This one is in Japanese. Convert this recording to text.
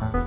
Bye.